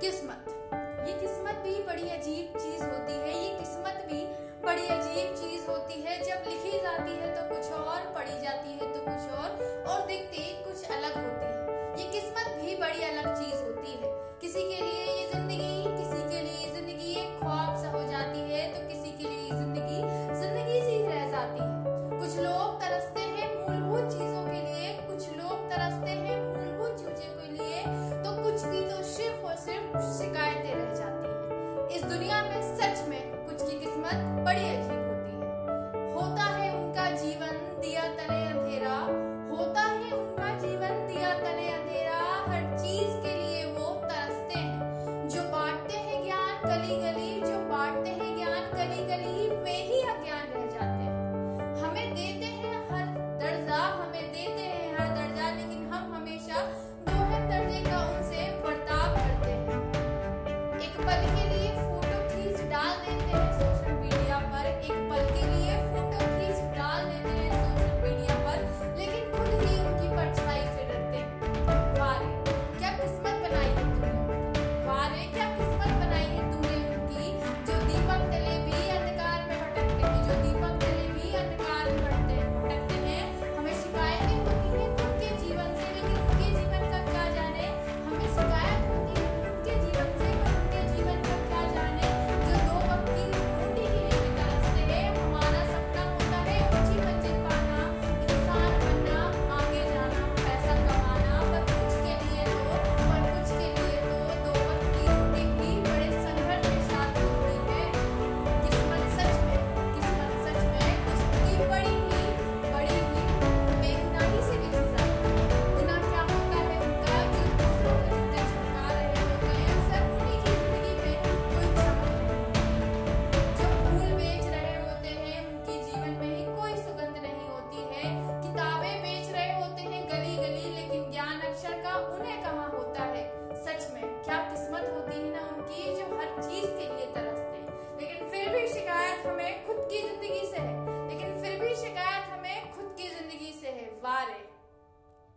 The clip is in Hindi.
किस्मत। ये किस्मत भी बड़ी अजीब चीज़ होती है, ये किस्मत भी बड़ी अजीब चीज़ होती है। जब लिखी जाती है तो कुछ और, पढ़ी जाती है तो कुछ और और दिखती कुछ अलग होती है। ये किस्मत भी बड़ी अलग चीज़ होती है। किसी के लिए दुनिया में सच में कुछ की किस्मत बड़ी अजीब होती है। होता है उनका जीवन दिया तले अंधेरा। होता है उनका जीवन दिया तले अंधेरा। हर चीज़ के लिए वो तरसते हैं। जो बांटते हैं ज्ञान गली गली जो बांटते हैं ज्ञान गली गली वे ही अज्ञान रह जाते हैं। हमें देते हैं हर दर्जा, हमें देते हैं हर दर्जा, लेकिन हम हमेशा दोहरे दर्जे का उनसे बर्ताव करते हैं। एक पल के